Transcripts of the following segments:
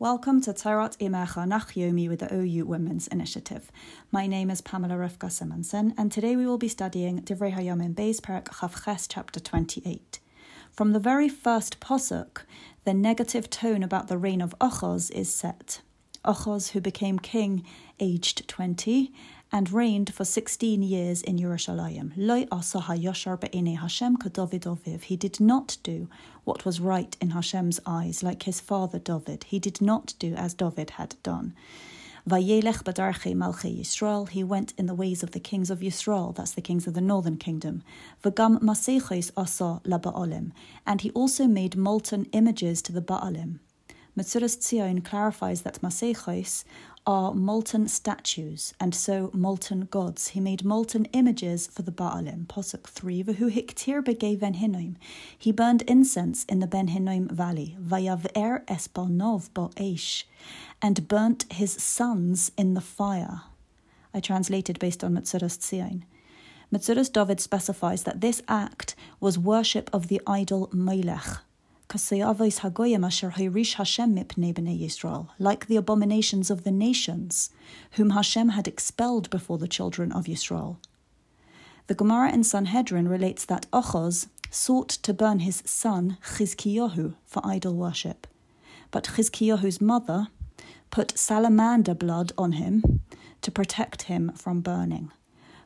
Welcome to Torat Imecha Nachyomi with the OU Women's Initiative. My name is Pamela Rivka Simonson, and today we will be studying Divrei Hayomim Beis Perek Chavches, chapter 28. From the very first posuk, the negative tone about the reign of Ochoz is set. Ochoz, who became king aged 20, and reigned for 16 years in Yerushalayim. Loi asa hayoshar be'ene Hashem David oviv. He did not do what was right in Hashem's eyes, like his father David. He did not do as David had done. Vayelech badarche malche Yisrael. He went in the ways of the kings of Yisrael. That's the kings of the northern kingdom. Vagam maseches asa la baalim. And he also made molten images to the Baalim. Metzudas Tzion clarifies that maseches are molten statues, and so molten gods. He made molten images for the Baalim. Posuk 3. V'hu hiktir begay Ben Hinnoim. He burned incense in the Ben Hinnoim valley. Vayav'er espanov bo eish. And burnt his sons in the fire. I translated based on Metzudas Tzion. Metzudas David specifies that this act was worship of the idol Melech, like the abominations of the nations, whom Hashem had expelled before the children of Yisrael. The Gemara in Sanhedrin relates that Ochoz sought to burn his son Chizkiyahu for idol worship, but Chizkiyahu's mother put salamander blood on him to protect him from burning.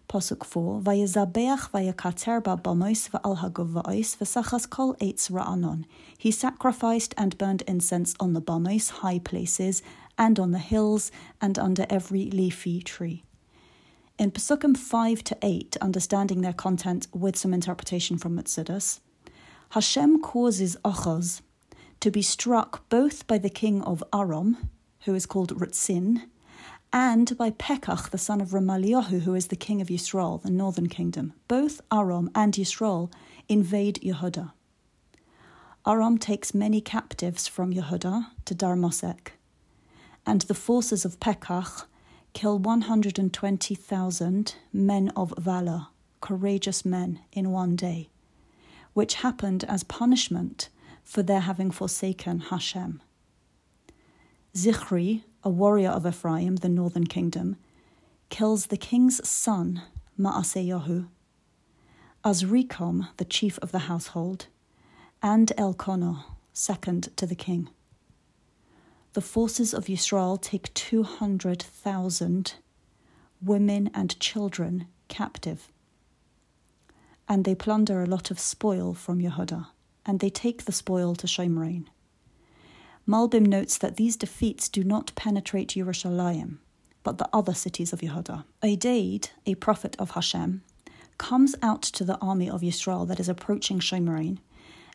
Posuk 4, Vayezabeach vayakater babamois va'al haguva'os v'sachas kol eitz ra'anon. He sacrificed and burned incense on the bamos, high places, and on the hills, and under every leafy tree. In Pesukim 5 to 8, understanding their content with some interpretation from Metzudas, Hashem causes Ochoz to be struck both by the king of Aram, who is called Ritzin, and by Pekach, the son of Ramaliahu, who is the king of Yisrael, the northern kingdom. Both Aram and Yisrael invade Yehuda. Aram takes many captives from Yehuda to Darmosek, and the forces of Pekach kill 120,000 men of valor, courageous men, in one day, which happened as punishment for their having forsaken Hashem. Zichri, a warrior of Ephraim, the northern kingdom, kills the king's son, Maaseyahu, Azrikam, the chief of the household, and Elkanah, second to the king. The forces of Yisrael take 200,000 women and children captive. And they plunder a lot of spoil from Yehuda, and they take the spoil to Shomrain. Malbim notes that these defeats do not penetrate Yerushalayim, but the other cities of Yehuda. Odeid, a prophet of Hashem, comes out to the army of Yisrael that is approaching Shomrain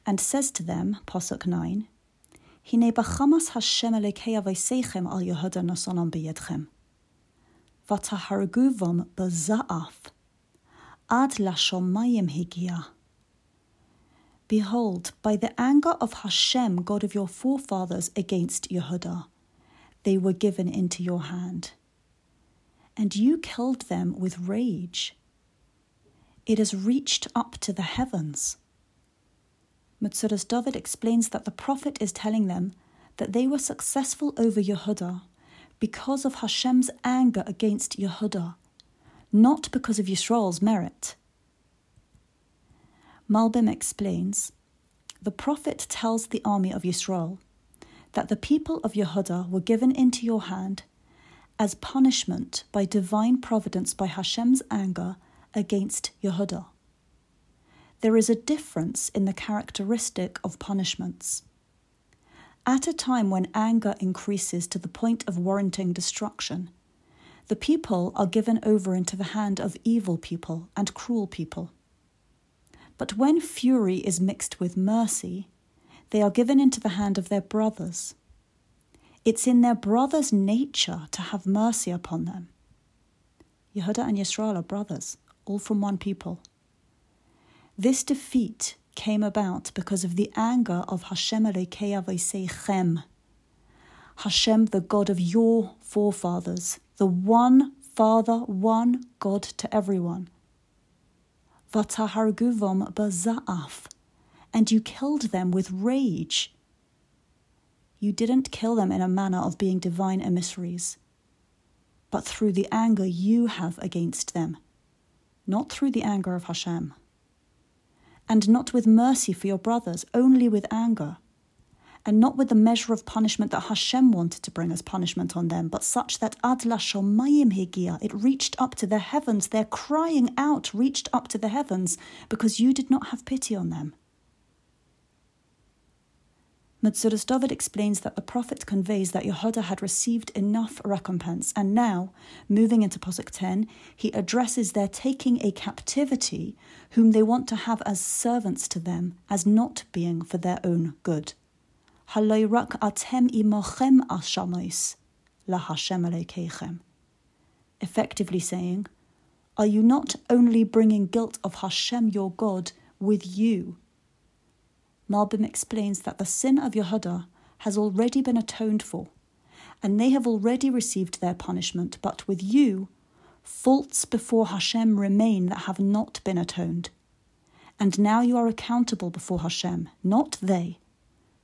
and says to them, Posuk 9, Hine bachamas Hashem elekei avaisechem al Yehuda nasonon beyedchem. Vataharguvom beza'af ad lashomayim higia. Behold, by the anger of Hashem, God of your forefathers, against Yehuda, they were given into your hand. And you killed them with rage. It has reached up to the heavens. Metzudas David explains that the prophet is telling them that they were successful over Yehuda because of Hashem's anger against Yehuda, not because of Yisrael's merit. Malbim explains The prophet tells the army of Yisrael that the people of Yehuda were given into your hand as punishment by divine providence by Hashem's anger against Yehuda. There is a difference in the characteristic of punishments. At a time when anger increases to the point of warranting destruction, the people are given over into the hand of evil people and cruel people. But when fury is mixed with mercy, they are given into the hand of their brothers. It's in their brothers' nature to have mercy upon them. Yehuda and Yisrael are brothers, all from one people. This defeat came about because of the anger of Hashem Chem, Hashem, the God of your forefathers, the one Father, one God to everyone Vataharguvom baza'af, and you killed them with rage. you didn't kill them in a manner of being divine emissaries, but through the anger you have against them, not through the anger of Hashem. And not with mercy for your brothers, only with anger. And not with the measure of punishment that Hashem wanted to bring as punishment on them, but such that Ad Shomayim Higia, it reached up to the heavens, their crying out reached up to the heavens, because you did not have pity on them. Metzudas David explains that the prophet conveys that Yehuda had received enough recompense, and now, moving into Posuk 10, he addresses their taking a captivity whom they want to have as servants to them, as not being for their own good. Atem imochem ashamois, la Hashem Effectively saying, Are you not only bringing guilt of Hashem your God with you? Malbim explains that the sin of Yehuda has already been atoned for, and they have already received their punishment, but with you, faults before Hashem remain that have not been atoned. And now you are accountable before Hashem, not they.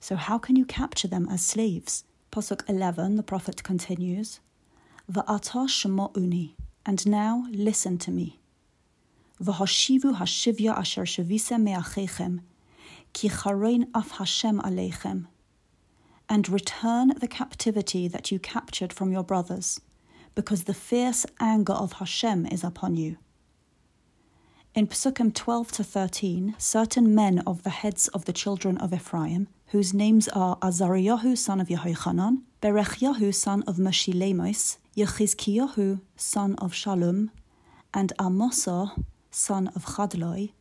So how can you capture them as slaves? Posuk 11, the prophet continues, Va'ata shema'uni, and now listen to me. V'hashivu hashivya asher shavisa me'achechem, Ki charein af Hashem aleichem, and return the captivity that you captured from your brothers, because the fierce anger of Hashem is upon you. In Psukim 12 to 13, certain men of the heads of the children of Ephraim, whose names are Azariyahu son of Yehochanan, Berechyahu son of Meshilemos, Yechizkiyahu son of Shalom, and Amosah son of Chadloi,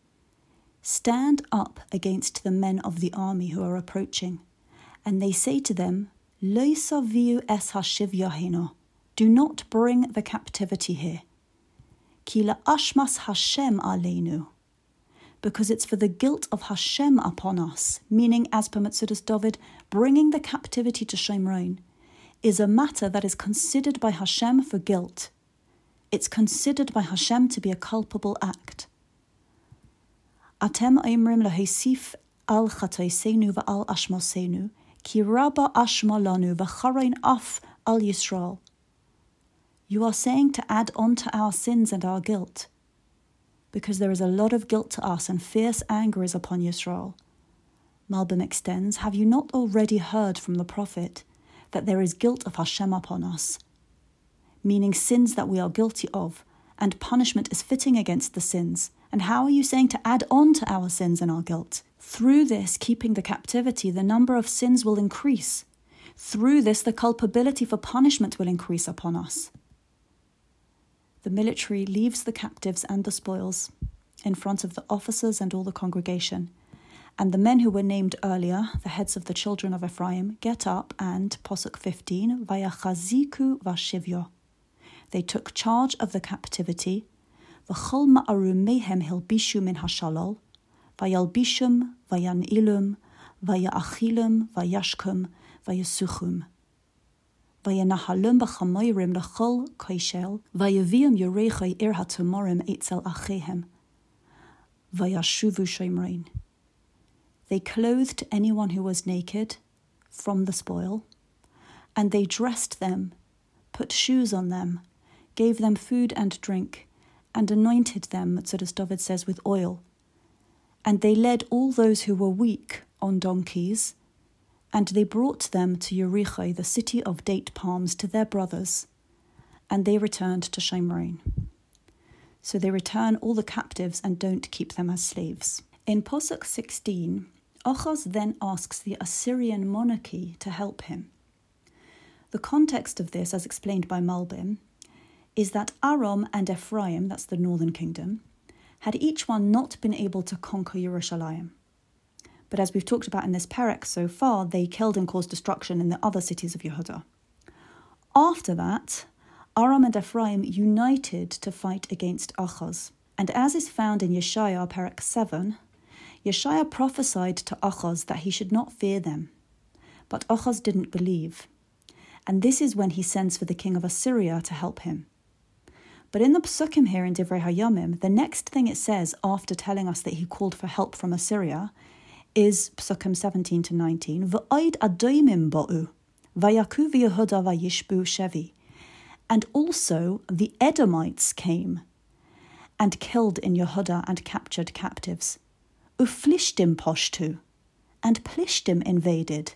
Stand up against the men of the army who are approaching, and they say to them, Loisaviu es hashiv Do not bring the captivity here. Kila ashmas Hashem aleinu. Because it's for the guilt of Hashem upon us, meaning, as per Metzudas David, bringing the captivity to Shomron is a matter that is considered by Hashem for guilt. It's considered by Hashem to be a culpable act. Atem aimrim lahesif al chataisenu va'al ashmosenu, ki rabba ashma lanu v'charain af al Yisrael. You are saying to add on to our sins and our guilt, because there is a lot of guilt to us and fierce anger is upon Yisrael. Malbim extends, Have you not already heard from the prophet that there is guilt of Hashem upon us? Meaning sins that we are guilty of, and punishment is fitting against the sins, and how are you saying to add on to our sins and our guilt? Through this, keeping the captivity, the number of sins will increase. Through this, the culpability for punishment will increase upon us. The military leaves the captives and the spoils in front of the officers and all the congregation. And the men who were named earlier, the heads of the children of Ephraim, get up and, Posuk 15, Vayachaziku Vashivyo. They took charge of the captivity Mairim na chol a bhíam irha éitsel a chéhem. A. They clothed anyone who was naked from the spoil, and they dressed them, put shoes on them, gave them food and drink, and anointed them, so David says, with oil. And they led all those who were weak on donkeys and they brought them to Yericho, the city of date palms, to their brothers, and they returned to Shomron. So they return all the captives and don't keep them as slaves. In Posuk 16, Ochaz then asks the Assyrian monarchy to help him. The context of this, as explained by Malbim, is that Aram and Ephraim, that's the northern kingdom, had each one not been able to conquer Jerusalem. But as we've talked about in this perek so far, they killed and caused destruction in the other cities of Yehuda. After that, Aram and Ephraim united to fight against Achaz. And as is found in Yeshaya perek 7, Yeshaya prophesied to Achaz that he should not fear them. But Achaz didn't believe. And this is when he sends for the king of Assyria to help him. But in the psukim here in Divrei Hayamim, the next thing it says after telling us that he called for help from Assyria is psukim 17 to 19, V'oid adoimim bo'u. Vayaku Yehuda vayishbu shevi. And also the Edomites came and killed in Yehuda and captured captives. Uflishtim poshtu. And Plishtim invaded.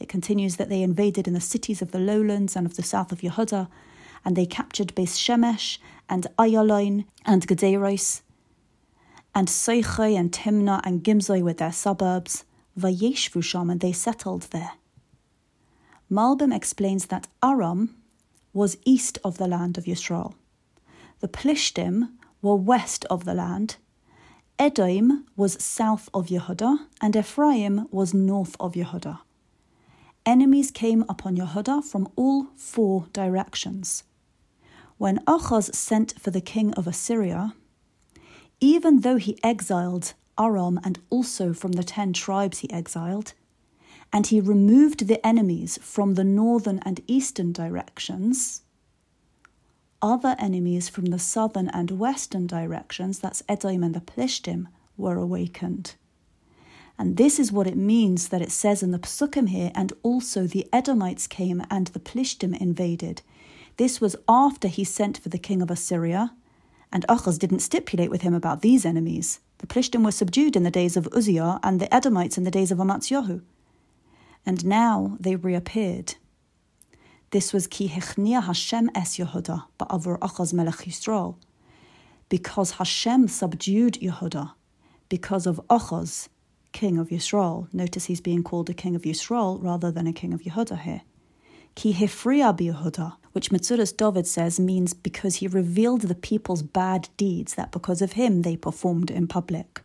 It continues that they invaded in the cities of the lowlands and of the south of Yehuda, and they captured Beis Shemesh and Ayalon and Gederos, and Seichai and Timnah and Gimzoi with their suburbs, Vayeshvu Sham, and they settled there. Malbim explains that Aram was east of the land of Yisrael. The Plishtim were west of the land. Edom was south of Yehuda, and Ephraim was north of Yehuda. Enemies came upon Yehuda from all four directions. When Achaz sent for the king of Assyria, even though he exiled Aram and also from the ten tribes he exiled, and he removed the enemies from the northern and eastern directions, other enemies from the southern and western directions, that's Edom and the Plishtim, were awakened. And this is what it means that it says in the Psukim here, and also the Edomites came and the Plishtim invaded. This was after he sent for the king of Assyria, and Achaz didn't stipulate with him about these enemies. The Plishtim were subdued in the days of Uzziah, and the Edomites in the days of Amaziah. And now they reappeared. This was ki hechnia Hashem es Yehuda ba'avur Achaz melech Yisrael, because Hashem subdued Yehuda, because of Achaz, king of Yisrael. Notice he's being called a king of Yisrael rather than a king of Yehuda here. Ki hefriya Yehuda, which Metzudas David says means because he revealed the people's bad deeds, that because of him they performed in public.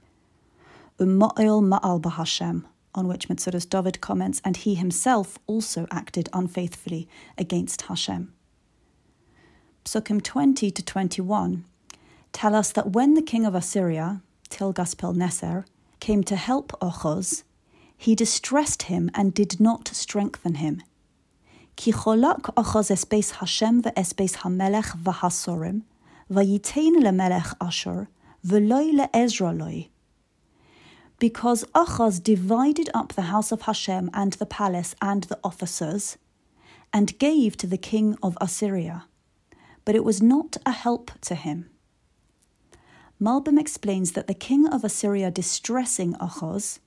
Umma'il ma'al b'Hashem, on which Metzudas David comments, and he himself also acted unfaithfully against Hashem. Psukim 20 to 21 tell us that when the king of Assyria, Tilgaspilneser, came to help Ochos, he distressed him and did not strengthen him. כי חולק אחוז אספייס השם ואספייס המלך והסורים, וייתן למלך אשר, ולא לעזרא לוי. Because Achaz divided up the house of Hashem and the palace and the officers, and gave to the king of Assyria, but it was not a help to him. Malbim explains that the king of Assyria distressing Achaz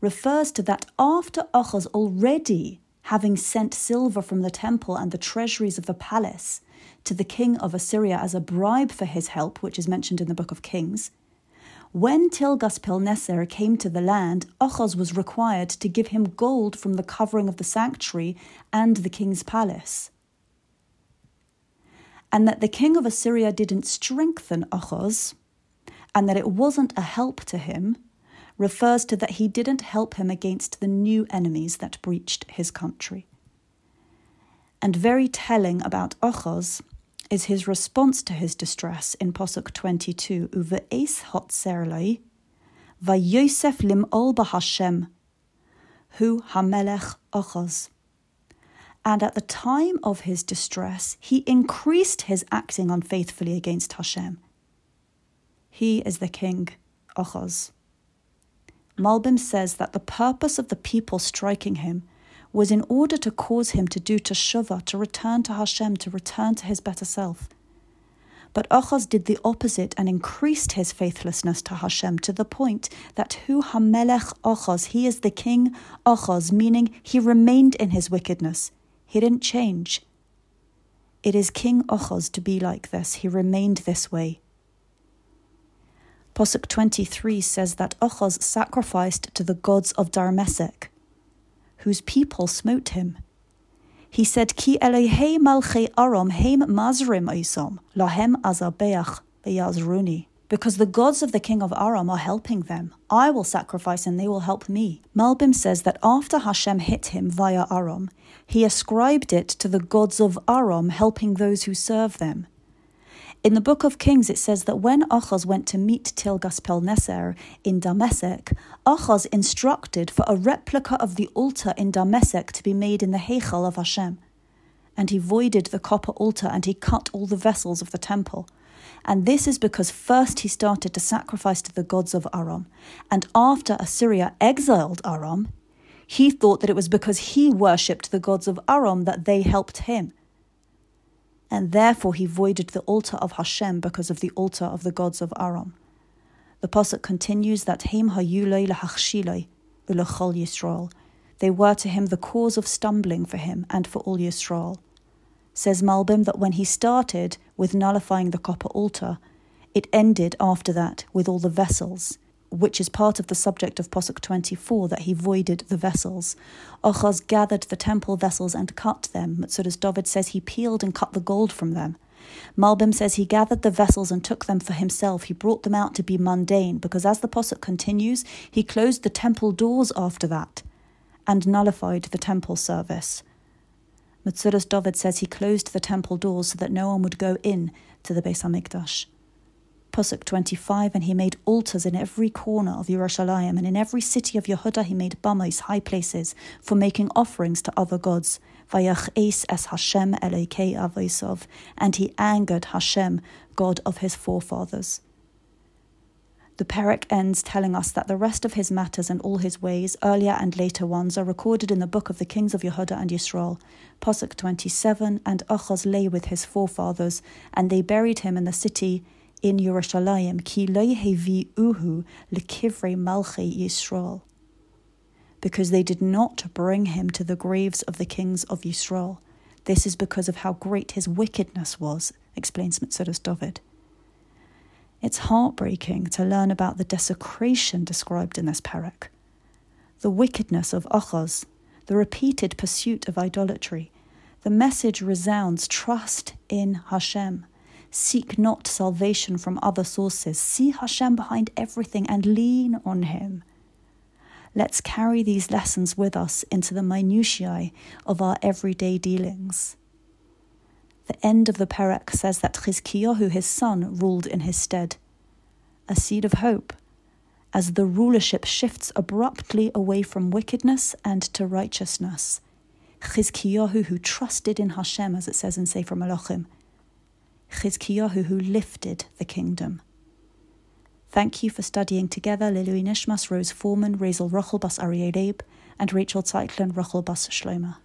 refers to that after Achaz already having sent silver from the temple and the treasuries of the palace to the king of Assyria as a bribe for his help, which is mentioned in the book of Kings, when Tilgaspilneser came to the land, Achaz was required to give him gold from the covering of the sanctuary and the king's palace. And that the king of Assyria didn't strengthen Achaz, and that it wasn't a help to him, refers to that he didn't help him against the new enemies that breached his country. And very telling about Ochos is his response to his distress in Posuk 22, Uve'es hot serloi, Vayosef lim ol Hashem, hu hamelech Ochos. And at the time of his distress, he increased his acting unfaithfully against Hashem. He is the king, Ochos. Malbim says that the purpose of the people striking him was in order to cause him to do teshuvah, to return to Hashem, to return to his better self. But Achaz did the opposite and increased his faithlessness to Hashem to the point that hu hamelech Achaz, he is the king Achaz, meaning he remained in his wickedness. He didn't change. It is King Achaz to be like this. He remained this way. Posuk 23 says that Ochaz sacrificed to the gods of Darmesek, whose people smote him. He said, Ki Elohei malchei aram heim mazrim oisom, lahem azabeach beyazruni. Because the gods of the king of Aram are helping them. I will sacrifice and they will help me. Malbim says that after Hashem hit him via Aram, he ascribed it to the gods of Aram helping those who serve them. In the book of Kings, it says that when Achaz went to meet Tilgaspilneser in Damasek, Achaz instructed for a replica of the altar in Damasek to be made in the Heichal of Hashem. And he voided the copper altar and he cut all the vessels of the temple. And this is because first he started to sacrifice to the gods of Aram, and after Assyria exiled Aram, He thought that it was because he worshipped the gods of Aram that they helped him. And therefore he voided the altar of Hashem because of the altar of the gods of Aram. The Pasuk continues that Heim hayulei lahachshilei ulachol Yisrael. They were to him the cause of stumbling for him and for all Yisrael. Says Malbim that when he started with nullifying the copper altar, it ended after that with all the vessels, which is part of the subject of Posuk 24 that he voided the vessels. Ochaz gathered the temple vessels and cut them. Metzudas David says he peeled and cut the gold from them. Malbim says he gathered the vessels and took them for himself. He brought them out to be mundane, because as the Posuk continues, he closed the temple doors after that and nullified the temple service. Metzudas David says he closed the temple doors so that no one would go in to the Beis Hamikdash. Pasuk 25, and he made altars in every corner of Yerushalayim, and in every city of Yehuda he made bamais, high places, for making offerings to other gods. Vayach es Hashem Avoisov, and he angered Hashem, God of his forefathers. The Perek ends telling us that the rest of his matters and all his ways, earlier and later ones, are recorded in the book of the kings of Yehuda and Yisrael. Pasuk 27 And Achaz lay with his forefathers, and they buried him in the city in Yerushalayim, ki lo uhu lekivrei malchei Yisrael. Because they did not bring him to the graves of the kings of Yisrael. This is because of how great his wickedness was, explains Metzudas David. It's heartbreaking to learn about the desecration described in this parak. The wickedness of Achaz, the repeated pursuit of idolatry. The message resounds trust in Hashem. Seek not salvation from other sources. See Hashem behind everything and lean on Him. Let's carry these lessons with us into the minutiae of our everyday dealings. The end of the Perek says that Chizkiyahu, his son, ruled in his stead. A seed of hope, as the rulership shifts abruptly away from wickedness and to righteousness. Chizkiyahu, who trusted in Hashem, as it says in Sefer Malachim. Chizkiyahu, who lifted the kingdom. Thank you for studying together Lilui Nishmas, Rose Foreman, Razel Rochel Bas Aryeh and Rachel Zeitlin Rochel Bas Shlomo.